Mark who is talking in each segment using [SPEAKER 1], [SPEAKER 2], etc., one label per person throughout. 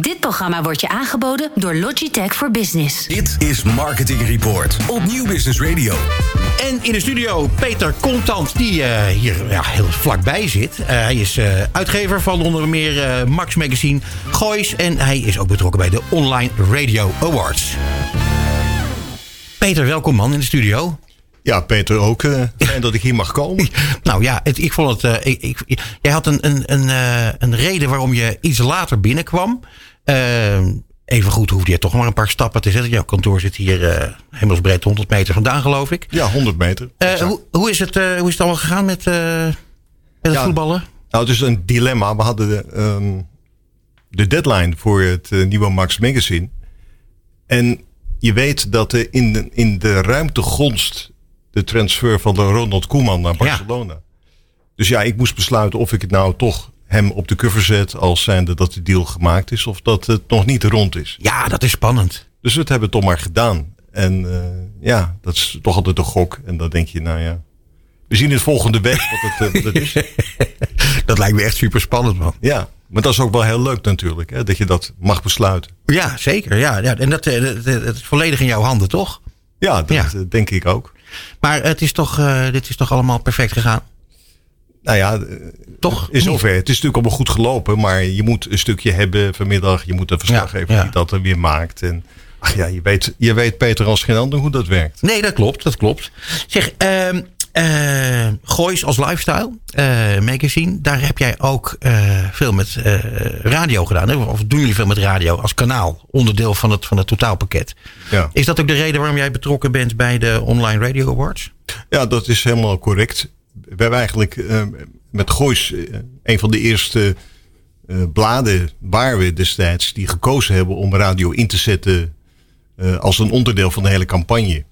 [SPEAKER 1] Dit programma wordt je aangeboden door Logitech voor Business.
[SPEAKER 2] Dit is Marketing Report op Nieuw Business Radio.
[SPEAKER 3] En in de studio Peter Contant, die uh, hier ja, heel vlakbij zit. Uh, hij is uh, uitgever van onder meer Max Magazine, Goois... en hij is ook betrokken bij de Online Radio Awards. Peter, welkom man in de studio.
[SPEAKER 4] Ja, Peter ook. Uh, fijn dat ik hier mag komen.
[SPEAKER 3] nou ja, het, ik vond het. Uh, ik, ik, jij had een, een, een, uh, een reden waarom je iets later binnenkwam. Even goed hoefde je toch maar een paar stappen te zetten. Jouw kantoor zit hier hemelsbreed 100 meter vandaan, geloof ik.
[SPEAKER 4] Ja, 100 meter.
[SPEAKER 3] Hoe, hoe, is het, hoe is het allemaal gegaan met, met het ja, voetballen?
[SPEAKER 4] Nou, het is een dilemma. We hadden de, um, de deadline voor het nieuwe Max Magazine. En je weet dat in de, in de ruimte gonst de transfer van de Ronald Koeman naar Barcelona. Ja. Dus ja, ik moest besluiten of ik het nou toch hem op de cover zet als zijnde dat de deal gemaakt is of dat het nog niet rond is.
[SPEAKER 3] Ja, dat is spannend.
[SPEAKER 4] Dus we hebben het toch maar gedaan. En uh, ja, dat is toch altijd een gok. En dan denk je, nou ja, we zien het volgende week wat het, wat het is.
[SPEAKER 3] dat lijkt me echt super spannend, man.
[SPEAKER 4] Ja, maar dat is ook wel heel leuk natuurlijk, hè, dat je dat mag besluiten.
[SPEAKER 3] Ja, zeker. Ja, ja. En dat, dat, dat, dat is volledig in jouw handen, toch?
[SPEAKER 4] Ja, dat ja. denk ik ook.
[SPEAKER 3] Maar het is toch, uh, dit is toch allemaal perfect gegaan?
[SPEAKER 4] Nou ja, toch? In zover. Het is natuurlijk allemaal goed gelopen, maar je moet een stukje hebben vanmiddag. Je moet een verslaggever ja, ja. die dat er weer maakt. En ach ja, je weet, je weet Peter als geen ander hoe dat werkt.
[SPEAKER 3] Nee, dat klopt, dat klopt. Zeg, uh, uh, Goois als lifestyle uh, magazine, daar heb jij ook uh, veel met radio gedaan. Hè? Of doen jullie veel met radio als kanaal, onderdeel van het, van het totaalpakket? Ja. Is dat ook de reden waarom jij betrokken bent bij de Online Radio Awards?
[SPEAKER 4] Ja, dat is helemaal correct. We hebben eigenlijk met Goois een van de eerste bladen waar we destijds die gekozen hebben om radio in te zetten als een onderdeel van de hele campagne.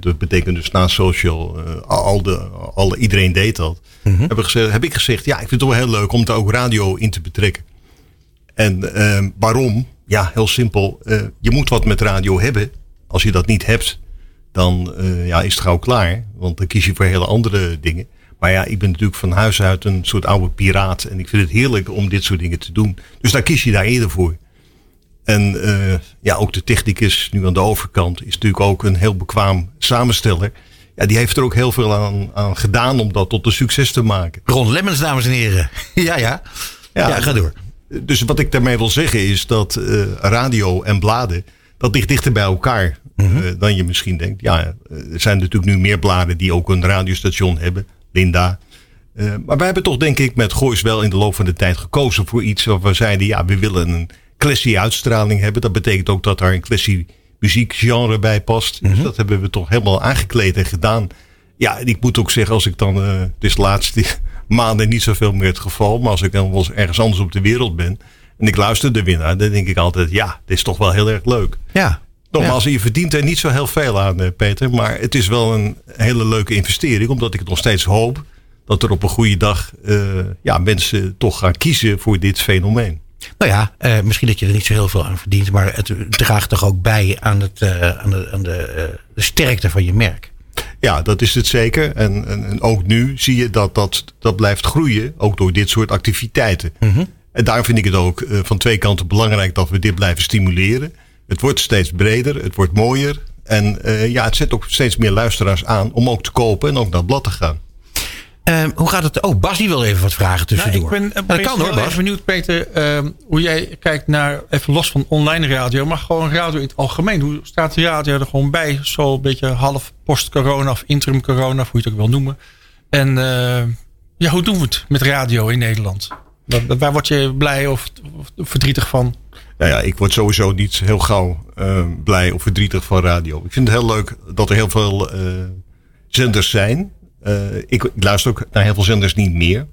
[SPEAKER 4] Dat betekent dus na social, al de, al, iedereen deed dat. Mm -hmm. heb, ik gezegd, heb ik gezegd, ja, ik vind het wel heel leuk om er ook radio in te betrekken. En uh, waarom? Ja, heel simpel. Uh, je moet wat met radio hebben. Als je dat niet hebt, dan ja, is het gauw klaar. Want dan kies je voor hele andere dingen. Maar ja, ik ben natuurlijk van huis uit een soort oude piraat. En ik vind het heerlijk om dit soort dingen te doen. Dus daar kies je daar eerder voor. En uh, ja, ook de technicus nu aan de overkant is natuurlijk ook een heel bekwaam samensteller. Ja, die heeft er ook heel veel aan, aan gedaan om dat tot een succes te maken.
[SPEAKER 3] Ron Lemmens, dames en heren. ja, ja, ja. Ja, ga door.
[SPEAKER 4] Dus wat ik daarmee wil zeggen is dat uh, radio en bladen, dat ligt dichter bij elkaar mm -hmm. uh, dan je misschien denkt. Ja, er zijn natuurlijk nu meer bladen die ook een radiostation hebben. Linda. maar wij hebben toch denk ik met Goois wel in de loop van de tijd gekozen voor iets waar we zeiden, ja, we willen een classy uitstraling hebben. Dat betekent ook dat daar een classy muziekgenre bij past. Dus mhm. dat hebben we toch helemaal aangekleed en gedaan. Ja, ik moet ook zeggen, als ik dan, uh, het is de laatste maanden niet zoveel meer het geval, maar als ik dan wel ergens anders op de wereld ben en ik luister de winnaar, dan denk ik altijd, ja, dit is toch wel heel erg leuk.
[SPEAKER 3] Ja.
[SPEAKER 4] Nogmaals, ja. je verdient er niet zo heel veel aan, eh, Peter, maar het is wel een hele leuke investering, omdat ik nog steeds hoop dat er op een goede dag uh, ja, mensen toch gaan kiezen voor dit fenomeen.
[SPEAKER 3] Nou ja, uh, misschien dat je er niet zo heel veel aan verdient, maar het draagt toch ook bij aan, het, uh, aan, de, aan de, de, sterkte van je merk.
[SPEAKER 4] Ja, dat is het zeker. En, en, en, ook nu zie je dat, dat dat blijft groeien, ook door dit soort activiteiten. Mm -hmm. En daar vind ik het ook van twee kanten belangrijk dat we dit blijven stimuleren. Het wordt steeds breder, het wordt mooier. En ja, het zet ook steeds meer luisteraars aan om ook te kopen en ook naar het blad te gaan.
[SPEAKER 3] Um, hoe gaat het? Oh, Bas die wil even wat vragen tussendoor.
[SPEAKER 5] Nou, ik ben dat kan hoor, Bas. benieuwd, Peter, um, hoe jij kijkt naar, even los van online radio, maar gewoon radio in het algemeen. Hoe staat de radio er gewoon bij? Zo een beetje half post-corona of interim-corona, of hoe je het ook wil noemen. En uh, ja, hoe doen we het met radio in Nederland? Waar, word je blij of, verdrietig van?
[SPEAKER 4] Nou ja, ik word sowieso niet heel gauw uh, blij of verdrietig van radio. Ik vind het heel leuk dat er heel veel uh, zenders zijn. Uh, ik, luister ook naar heel veel zenders niet meer.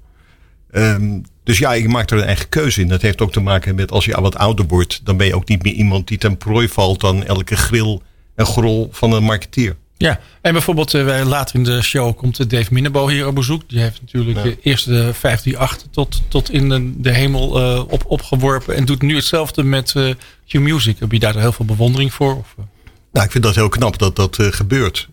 [SPEAKER 4] Um, dus ja, je maakt er een eigen keuze in. Dat heeft ook te maken met als je wat ouder wordt, dan ben je ook niet meer iemand die ten prooi valt aan elke grill en grol van een marketeer.
[SPEAKER 5] Ja, en bijvoorbeeld uh, later in de show komt Dave Minnebo hier op bezoek. Die heeft natuurlijk ja. de 538 tot, tot in de, de hemel uh, op, opgeworpen. En doet nu hetzelfde met uh, Q-Music. Heb je daar heel veel bewondering voor? Of?
[SPEAKER 4] Nou, ik vind dat heel knap dat dat gebeurt.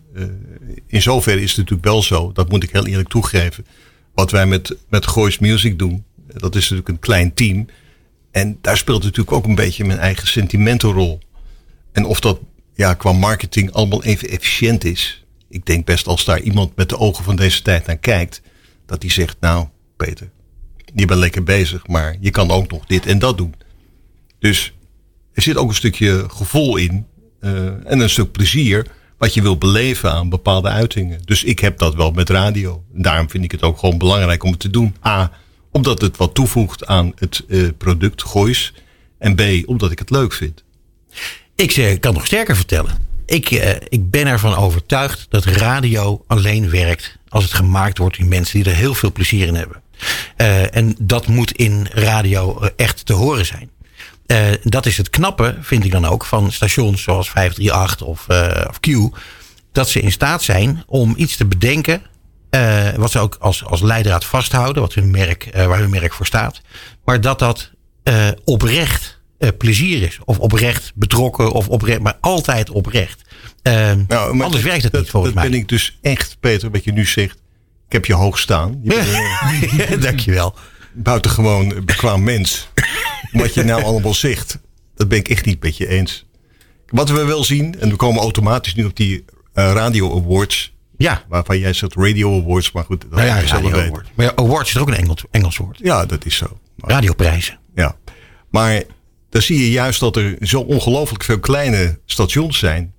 [SPEAKER 4] in zoverre is het natuurlijk wel zo, dat moet ik heel eerlijk toegeven. Wat wij met, met Goois Music doen, dat is natuurlijk een klein team. En daar speelt natuurlijk ook een beetje mijn eigen sentimentenrol. En of dat ja, qua marketing allemaal even efficiënt is. Ik denk best als daar iemand met de ogen van deze tijd naar kijkt, dat die zegt, nou Peter, je bent lekker bezig, maar je kan ook nog dit en dat doen. Dus er zit ook een stukje gevoel in uh, en een stuk plezier wat je wil beleven aan bepaalde uitingen. Dus ik heb dat wel met radio. Daarom vind ik het ook gewoon belangrijk om het te doen. A, omdat het wat toevoegt aan het uh, product Goois. En B, omdat ik het leuk vind.
[SPEAKER 3] Ik kan nog sterker vertellen. Ik, uh, ik ben ervan overtuigd dat radio alleen werkt als het gemaakt wordt in mensen die er heel veel plezier in hebben. en dat moet in radio echt te horen zijn. Dat is het knappe, vind ik dan ook, van stations zoals 538 of, uh, of Q. Dat ze in staat zijn om iets te bedenken. Wat ze ook als, als leidraad vasthouden, wat hun merk, waar hun merk voor staat. Maar dat dat oprecht plezier is. Of oprecht betrokken, of oprecht, maar altijd oprecht. Nou, maar anders werkt het
[SPEAKER 4] dat,
[SPEAKER 3] niet volgens
[SPEAKER 4] dat
[SPEAKER 3] mij.
[SPEAKER 4] ben ik dus echt, Peter, wat je nu zegt. Ik heb je hoog staan. Je
[SPEAKER 3] bent, Dankjewel.
[SPEAKER 4] Buitengewoon bekwaam mens wat je nou allemaal zegt. Dat ben ik echt niet met je eens. Wat we wel zien, en we komen automatisch nu op die uh, Radio Awards.
[SPEAKER 3] Ja.
[SPEAKER 4] Waarvan jij zegt Radio Awards, maar goed. Dat
[SPEAKER 3] nou ja, Radio Award. Maar ja, awards is ook een Engels, Engels woord.
[SPEAKER 4] Ja, dat is zo.
[SPEAKER 3] Maar, Radioprijzen.
[SPEAKER 4] Ja. Maar dan zie je juist dat er zo ongelooflijk veel kleine stations zijn.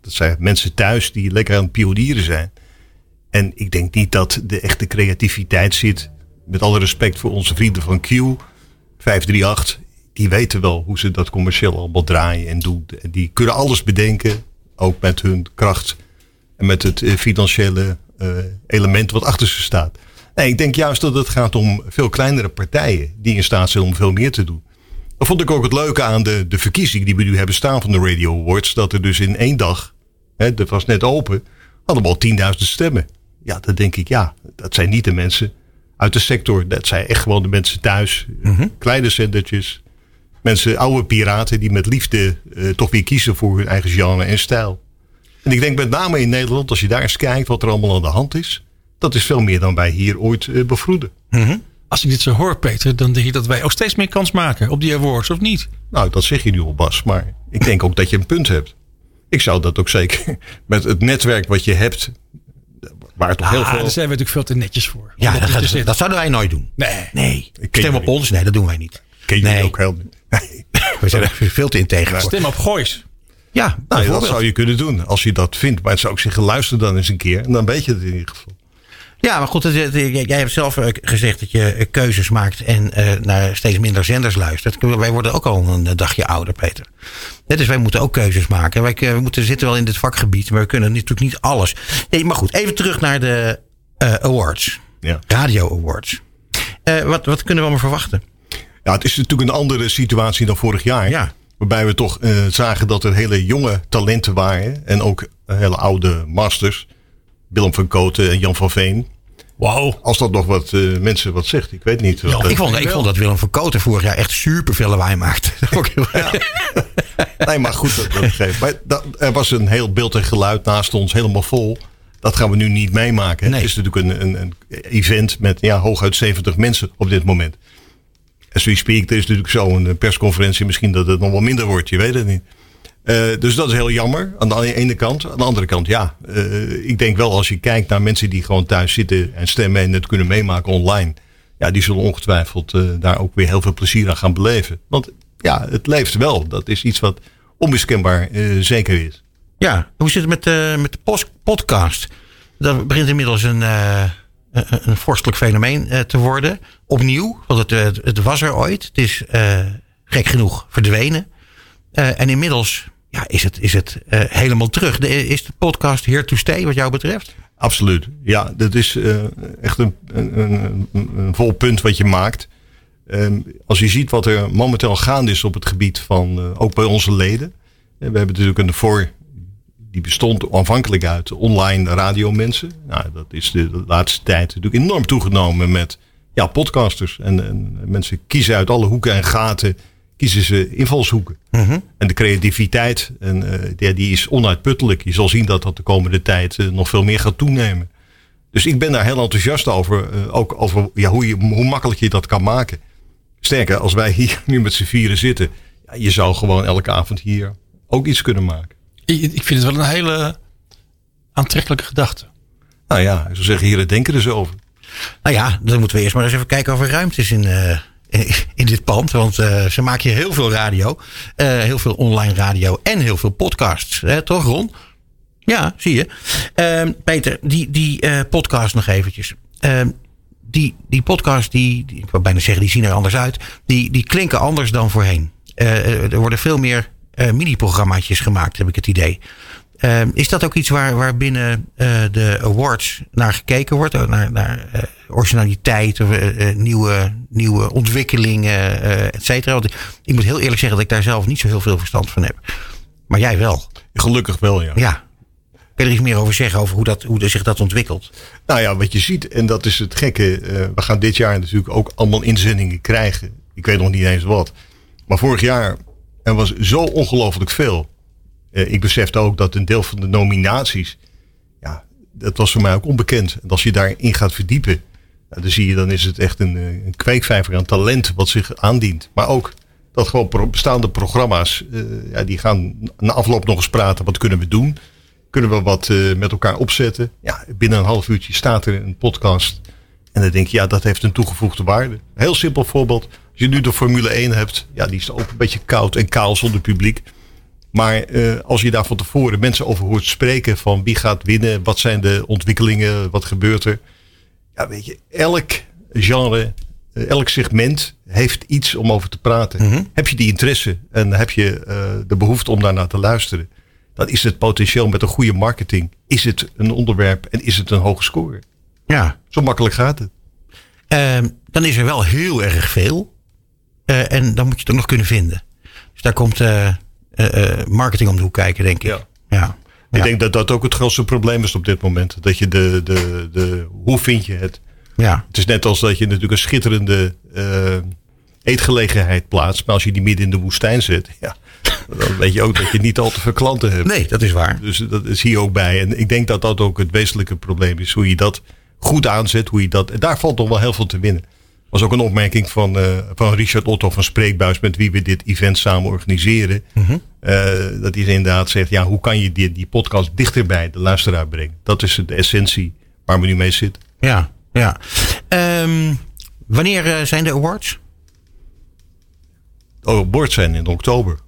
[SPEAKER 4] Dat zijn mensen thuis die lekker aan het pionieren zijn. En ik denk niet dat de echte creativiteit zit. Met alle respect voor onze vrienden van Q 538, die weten wel hoe ze dat commercieel allemaal draaien en doen. Die kunnen alles bedenken, ook met hun kracht en met het eh, financiële uh, element wat achter ze staat. Nee, ik denk juist dat het gaat om veel kleinere partijen die in staat zijn om veel meer te doen. Dat vond ik ook het leuke aan de, de verkiezing die we nu hebben staan van de Radio Awards. Dat er dus in één dag, hè, dat was net open, hadden we al 10.000 stemmen. Ja, dan denk ik, ja, dat zijn niet de mensen uit de sector. Dat zijn echt gewoon de mensen thuis.
[SPEAKER 3] Mhm.
[SPEAKER 4] Kleine zendertjes. Mensen, oude piraten die met liefde uh, toch weer kiezen voor hun eigen genre en stijl. En ik denk met name in Nederland, als je daar eens kijkt wat er allemaal aan de hand is. Dat is veel meer dan wij hier ooit uh, bevroeden.
[SPEAKER 3] Mhm.
[SPEAKER 5] Als ik dit zo hoor, Peter, dan denk je dat wij ook steeds meer kans maken op die awards, of niet?
[SPEAKER 4] Nou, dat zeg je nu al, Bas. Maar ik denk ook dat je een punt hebt. Ik zou dat ook zeker met het netwerk wat je hebt waar toch
[SPEAKER 5] ah,
[SPEAKER 4] heel veel...
[SPEAKER 5] Daar zijn we natuurlijk veel te netjes voor.
[SPEAKER 3] Ja, dat,
[SPEAKER 5] op te
[SPEAKER 3] dat, zouden wij nooit doen.
[SPEAKER 5] Nee.
[SPEAKER 3] Nee. Stem op
[SPEAKER 4] niet.
[SPEAKER 3] ons? Nee, dat doen wij niet.
[SPEAKER 4] Ken je
[SPEAKER 3] Nee.
[SPEAKER 4] ook. Nee.
[SPEAKER 3] We zijn er veel te integer.
[SPEAKER 5] Stem op Goois.
[SPEAKER 3] Ja,
[SPEAKER 4] Nou, dat zou je kunnen doen als je dat vindt. Maar het zou ik zeggen, luister dan eens een keer. En dan weet je het in ieder geval.
[SPEAKER 3] Ja, maar goed, jij hebt zelf eh, gezegd dat je eh, keuzes maakt en eh, naar steeds minder zenders luistert. Wij worden ook al een dagje ouder, Peter. Dus wij moeten ook keuzes maken. Wij we moeten zitten wel in dit vakgebied, maar we kunnen natuurlijk niet alles. Nee, maar goed, even terug naar de awards.
[SPEAKER 4] Ja.
[SPEAKER 3] Radio Awards. Wat, wat kunnen we allemaal verwachten?
[SPEAKER 4] Ja, het is natuurlijk een andere situatie dan vorig jaar.
[SPEAKER 3] Ja.
[SPEAKER 4] Waarbij we toch zagen dat er hele jonge talenten waren. En ook hele oude masters. Willem van Koten en Jan van Veen.
[SPEAKER 5] Wauw.
[SPEAKER 4] Als dat nog wat eh, mensen wat zegt. Ik weet niet.
[SPEAKER 3] Ik, vond, ik vond dat Willem van Koten vorig jaar echt super veel lawaai maakte.
[SPEAKER 4] Nee, maar goed, dat, dat geeft. Maar dat, er was een heel beeld en geluid naast ons helemaal vol. Dat gaan we nu niet meemaken.
[SPEAKER 3] Nee.
[SPEAKER 4] Het is natuurlijk een, een, een event met ja, hooguit 70 mensen op dit moment. As we speak, er is natuurlijk zo'n persconferentie. Misschien dat het nog wel minder wordt, je weet het niet. Eh, dus dat is heel jammer aan de ene kant. Aan de andere kant, ja. eh, ik denk wel als je kijkt naar mensen die gewoon thuis zitten en stemmen en het kunnen meemaken online. Ja, die zullen ongetwijfeld eh, daar ook weer heel veel plezier aan gaan beleven. Want ja, het leeft wel. Dat is iets wat onmiskenbaar zeker is.
[SPEAKER 3] Ja, hoe zit het met, de met de podcast? Dat begint inmiddels een, een, vorstelijk fenomeen te worden. Opnieuw, want het, het, was er ooit. Het is gek genoeg verdwenen. En inmiddels ja, is het, is het eh, helemaal terug. Is de podcast here to stay wat jou betreft?
[SPEAKER 4] Absoluut. Ja, dat is eh, echt een, een, een, een vol punt wat je maakt. Ehm, als je ziet wat er momenteel gaande is op het gebied van, eh, ook bij onze leden. We hebben natuurlijk een voor, die bestond aanvankelijk uit online radiomensen. Nou, dat is de laatste tijd natuurlijk enorm toegenomen met ja, podcasters. En, en mensen kiezen uit alle hoeken en gaten, kiezen ze invalshoeken. En de creativiteit, en, eh, ja, die is onuitputtelijk. Je zal zien dat dat de komende tijd eh, nog veel meer gaat toenemen. Dus ik ben daar heel enthousiast over. eh, ook over ja, hoe, je, hoe makkelijk je dat kan maken. Sterker, als wij hier nu met z'n vieren zitten, ja, je zou gewoon elke avond hier ook iets kunnen maken.
[SPEAKER 5] Ik, ik vind het wel een hele aantrekkelijke gedachte.
[SPEAKER 4] Nou ja, ik zou zeggen, hier denken er zo over.
[SPEAKER 3] Nou ja, dan moeten we eerst maar eens even kijken of er ruimte is in, eh, in, dit pand. Want eh, ze maken hier heel veel radio. eh, heel veel online radio en heel veel podcasts. Hè, toch Ron? Ja, zie je. Ehm, Peter, die, die eh, podcast nog eventjes. Ehm, die, die podcast, die, die, ik wil bijna zeggen, die zien er anders uit. Die, die klinken anders dan voorheen. Er worden veel meer mini-programmaatjes gemaakt, heb ik het idee. Ehm, is dat ook iets waar, waar binnen de awards naar gekeken wordt? Naar, naar originaliteit eh, eh, nieuwe, nieuwe ontwikkelingen, eh et cetera? Want ik, moet heel eerlijk zeggen dat ik daar zelf niet zo heel veel verstand van heb. Maar jij wel.
[SPEAKER 4] Gelukkig wel, ja.
[SPEAKER 3] Ja. Kun je er iets meer over zeggen, over hoe, dat, hoe zich dat ontwikkelt?
[SPEAKER 4] Nou ja, wat je ziet, en dat is het gekke. we gaan dit jaar natuurlijk ook allemaal inzendingen krijgen. Ik weet nog niet eens wat. Maar vorig jaar, er was zo ongelooflijk veel. Ik besefte ook dat een deel van de nominaties, ja, dat was voor mij ook onbekend. En als je daarin gaat verdiepen, nou, dan zie je, dan is het echt een, eh, een kweekvijver aan talent wat zich aandient. Maar ook dat gewoon bestaande programma's, eh, ja, die gaan na afloop nog eens praten. Wat kunnen we doen? Kunnen we wat eh, met elkaar opzetten? Ja, binnen een half uurtje staat er een podcast. En dan denk je, ja, dat heeft een toegevoegde waarde. Heel simpel voorbeeld. Als je nu de Formule 1 hebt, ja, die is ook een beetje koud en kaal zonder publiek. Maar als je daar van tevoren mensen over hoort spreken van wie gaat winnen, wat zijn de ontwikkelingen, wat gebeurt er. Ja, weet je, elk genre, eh, elk segment heeft iets om over te praten. Heb je die interesse en heb je eh, de behoefte om daarnaar te luisteren, dan is het potentieel met een goede marketing, is het een onderwerp en is het een hoge score.
[SPEAKER 3] Ja.
[SPEAKER 4] Zo makkelijk gaat het.
[SPEAKER 3] Ehm, dan is er wel heel erg veel. Eh, en dan moet je het ook nog kunnen vinden. Dus daar komt marketing om de hoek kijken, denk ik.
[SPEAKER 4] Ja.
[SPEAKER 3] ja.
[SPEAKER 4] Ik denk dat dat ook het grootste probleem is op dit moment. Dat je de, de, de, hoe vind je het?
[SPEAKER 3] Ja.
[SPEAKER 4] Het is net als dat je natuurlijk een schitterende eh, eetgelegenheid plaatst. Maar als je die midden in de woestijn zet, ja, dan weet je ook dat je niet al te veel klanten hebt.
[SPEAKER 3] Nee, dat is waar.
[SPEAKER 4] Dus dat is hier ook bij. En ik denk dat dat ook het wezenlijke probleem is. Hoe je dat goed aanzet. Hoe je dat, en daar valt toch wel heel veel te winnen. Was ook een opmerking van, eh, van Richard Otto van Spreekbuis. Met wie we dit event samen organiseren. Eh, dat hij inderdaad zegt. Ja, hoe kan je die, die podcast dichter bij de luisteraar brengen? Dat is de essentie waar we nu mee zitten.
[SPEAKER 3] Ja, ja. Ehm, wanneer eh, zijn de awards?
[SPEAKER 4] Oh, bord zijn in oktober.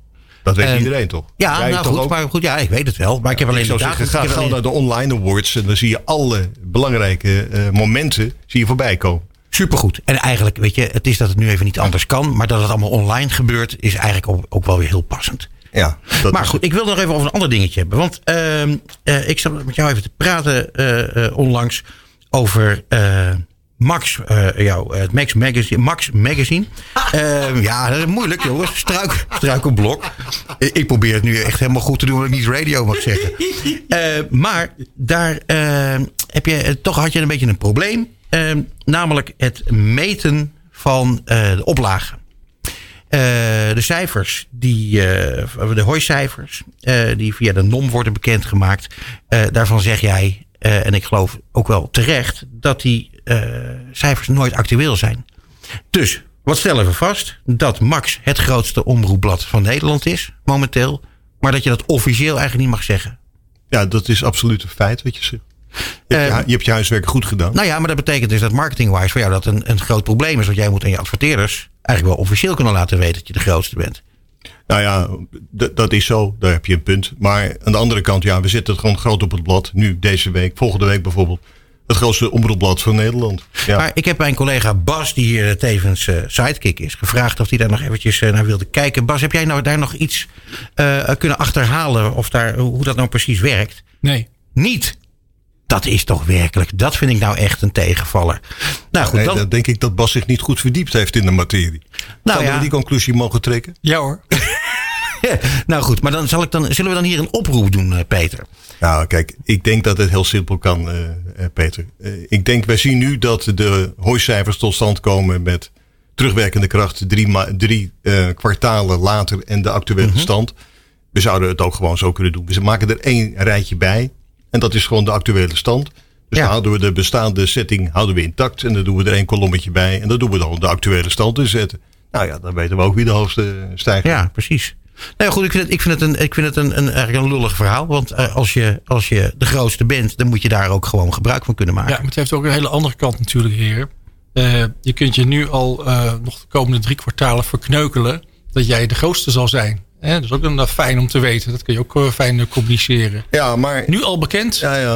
[SPEAKER 4] Dat weet
[SPEAKER 3] Ehm,
[SPEAKER 4] iedereen toch?
[SPEAKER 3] Ja,
[SPEAKER 4] Jij
[SPEAKER 3] nou
[SPEAKER 4] toch
[SPEAKER 3] goed,
[SPEAKER 4] ook?
[SPEAKER 3] maar goed, ja, ik weet het wel. Maar ik heb alleen
[SPEAKER 4] ik zou
[SPEAKER 3] de
[SPEAKER 4] zeggen, ga
[SPEAKER 3] alleen-
[SPEAKER 4] naar de online awards en dan zie je alle belangrijke momenten zie je voorbij komen.
[SPEAKER 3] Supergoed. En eigenlijk, weet je, het is dat het nu even niet anders kan. Maar dat het allemaal online gebeurt, is eigenlijk ook, ook wel weer heel passend.
[SPEAKER 4] Ja, dat
[SPEAKER 3] maar goed, ik wil nog even over een ander dingetje hebben. Want ehm, eh, ik zat met jou even te praten eh, eh, onlangs over Max, jou, het Max Magazine. Max Magazine. Ehm, ja, dat is moeilijk, jongens. Struik, struikelblok. Ik ik probeer het nu echt helemaal goed te doen, wat ik niet radio mag zeggen. Maar daar eh, heb je, toch had je een beetje een probleem. Ehm, namelijk het meten van eh, de oplagen. Eh, de cijfers, die, eh, de hooicijfers, die via de NOM worden bekendgemaakt. daarvan zeg jij, en ik geloof ook wel terecht, dat die cijfers nooit actueel zijn. Dus, wat stellen we vast? Dat Max het grootste omroepblad van Nederland is, momenteel. Maar dat je dat officieel eigenlijk niet mag zeggen.
[SPEAKER 4] ja, dat is absoluut een feit wat je zegt. Je, hebt, je,
[SPEAKER 3] Eh,
[SPEAKER 4] je hebt je huiswerk goed gedaan.
[SPEAKER 3] Nou ja, maar dat betekent dus dat marketing-wise voor jou dat een, een groot probleem is. Want jij moet aan je adverteerders eigenlijk wel officieel kunnen laten weten dat je de grootste bent.
[SPEAKER 4] Nou ja, dat is zo. Daar heb je een punt. Maar aan de andere kant, ja, we zetten het gewoon groot op het blad. Nu, deze week, volgende week bijvoorbeeld. Het grootste omroepblad van Nederland. Ja.
[SPEAKER 3] Maar ik heb mijn collega Bas, die hier tevens eh, sidekick is, gevraagd of hij daar nog eventjes eh, naar wilde kijken. Bas, heb jij nou daar nog iets eh, kunnen achterhalen of daar, hoe dat nou precies werkt?
[SPEAKER 5] Nee.
[SPEAKER 3] Niet. Dat is toch werkelijk, dat vind ik nou echt een tegenvaller. Nou goed,
[SPEAKER 4] Nee,
[SPEAKER 3] dan,
[SPEAKER 4] dan denk ik dat Bas zich niet goed verdiept heeft in de materie.
[SPEAKER 3] nou,
[SPEAKER 4] Zouden
[SPEAKER 3] ja,
[SPEAKER 4] we die conclusie mogen trekken?
[SPEAKER 5] Ja hoor.
[SPEAKER 3] nou goed, maar dan, zal ik dan zullen we dan hier een oproep doen, eh, Peter?
[SPEAKER 4] Nou, kijk, ik denk dat het heel simpel kan, eh, eh, Peter. Eh, ik denk, wij zien nu dat de hooicijfers tot stand komen met terugwerkende kracht drie, ma- drie eh, kwartalen later en de actuele stand. We zouden het ook gewoon zo kunnen doen. We maken er één rijtje bij en dat is gewoon de actuele stand. Dus
[SPEAKER 3] Ja.
[SPEAKER 4] dan houden we de bestaande setting houden we intact en dan doen we er één kolommetje bij en dan doen we dan de actuele stand inzetten. Nou ja, dan weten we ook wie de hoogste stijger
[SPEAKER 3] Ja, precies. Nou ja, goed, ik vind het, ik vind het, een, ik vind het een, een, eigenlijk een lullig verhaal. Want eh, als, je, als je de grootste bent, dan moet je daar ook gewoon gebruik van kunnen maken.
[SPEAKER 5] Ja, maar het heeft ook een hele andere kant natuurlijk, heer. Eh, je kunt je nu al eh, nog de komende drie kwartalen verkneukelen dat jij de grootste zal zijn. Hè, dat is ook dan fijn om te weten. Dat kun je ook eh, fijn eh, communiceren.
[SPEAKER 4] Ja, maar...
[SPEAKER 5] Nu al bekend,
[SPEAKER 4] Ja, ja.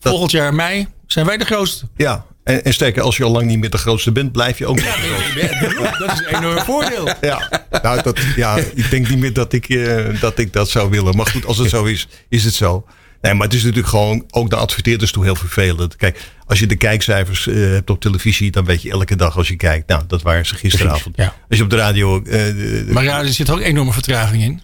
[SPEAKER 4] Dat-
[SPEAKER 5] volgend jaar mei zijn wij de grootste.
[SPEAKER 4] Ja, en, en sterker, als je al lang niet meer de grootste bent, blijf je ook niet de grootste.
[SPEAKER 5] Dat is een enorm voordeel.
[SPEAKER 4] Ja, nou, dat, ja, ik denk niet meer dat ik, eh, dat ik dat zou willen. Maar goed, als het zo is, is het zo. Nee, maar het is natuurlijk gewoon ook de adverteerders toe heel vervelend. Kijk, als je de kijkcijfers eh, hebt op televisie, dan weet je elke dag als je kijkt. Nou, dat waren ze gisteravond.
[SPEAKER 5] Ja.
[SPEAKER 4] Als je op de radio. eh,
[SPEAKER 5] Maar ja, er zit ook enorme vertraging in.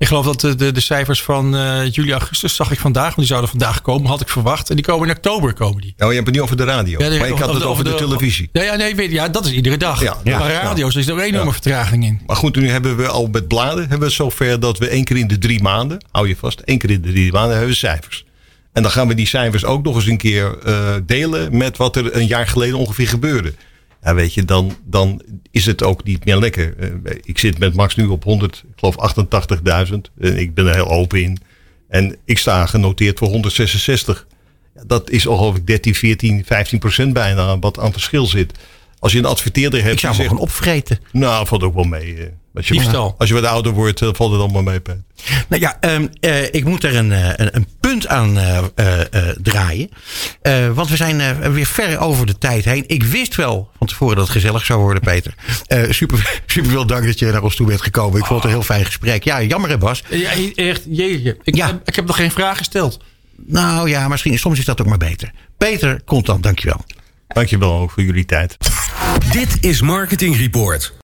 [SPEAKER 5] Ik geloof dat de, de, de cijfers van eh, juli, augustus zag ik vandaag. Want die zouden vandaag komen, had ik verwacht. En die komen in oktober komen die.
[SPEAKER 4] nou, je hebt het niet over de radio.
[SPEAKER 5] Ja,
[SPEAKER 4] maar ik had het over de, televisie.
[SPEAKER 5] Ja, ja, nee, weet, ja, dat is iedere dag.
[SPEAKER 4] Ja, ja,
[SPEAKER 5] maar radio's er zit ook enorme vertraging in.
[SPEAKER 4] Maar goed, nu hebben we al met bladen hebben we zover dat we één keer in de drie maanden, hou je vast, één keer in de drie maanden hebben we cijfers. En dan gaan we die cijfers ook nog eens een keer eh, delen met wat er een jaar geleden ongeveer gebeurde. Ja, weet je, dan, dan is het ook niet meer lekker. Eh, ik zit met Max nu op 100, ik geloof 88.000. En ik ben er heel open in. En ik sta genoteerd voor 166. Ja, dat is ongeveer 13, 14, 15 procent bijna wat aan verschil zit. Als je een adverteerder hebt
[SPEAKER 3] ik zou hem gewoon opvreten.
[SPEAKER 4] nou, valt ook wel mee. Als je,
[SPEAKER 5] Diefstal.
[SPEAKER 4] als je wat ouder wordt, eh, valt het allemaal mee. Peter.
[SPEAKER 3] Nou ja, ehm, eh, ik moet er een, eh, een, een punt aan eh, eh, eh, draaien. Eh, want we zijn eh, weer ver over de tijd heen. Ik wist wel van tevoren dat het gezellig zou worden, Peter. Eh, super, super veel dank dat je naar ons toe bent gekomen. Ik vond het een heel fijn gesprek. Ja, jammer hè Bas.
[SPEAKER 5] Ja, echt, jeetje. Ik,
[SPEAKER 3] Ja.
[SPEAKER 5] heb, ik heb nog geen vraag gesteld.
[SPEAKER 3] Nou ja, misschien soms is dat ook maar beter. Peter, contant, dankjewel.
[SPEAKER 4] Dankjewel ook voor jullie tijd.
[SPEAKER 2] Dit is Marketing Report.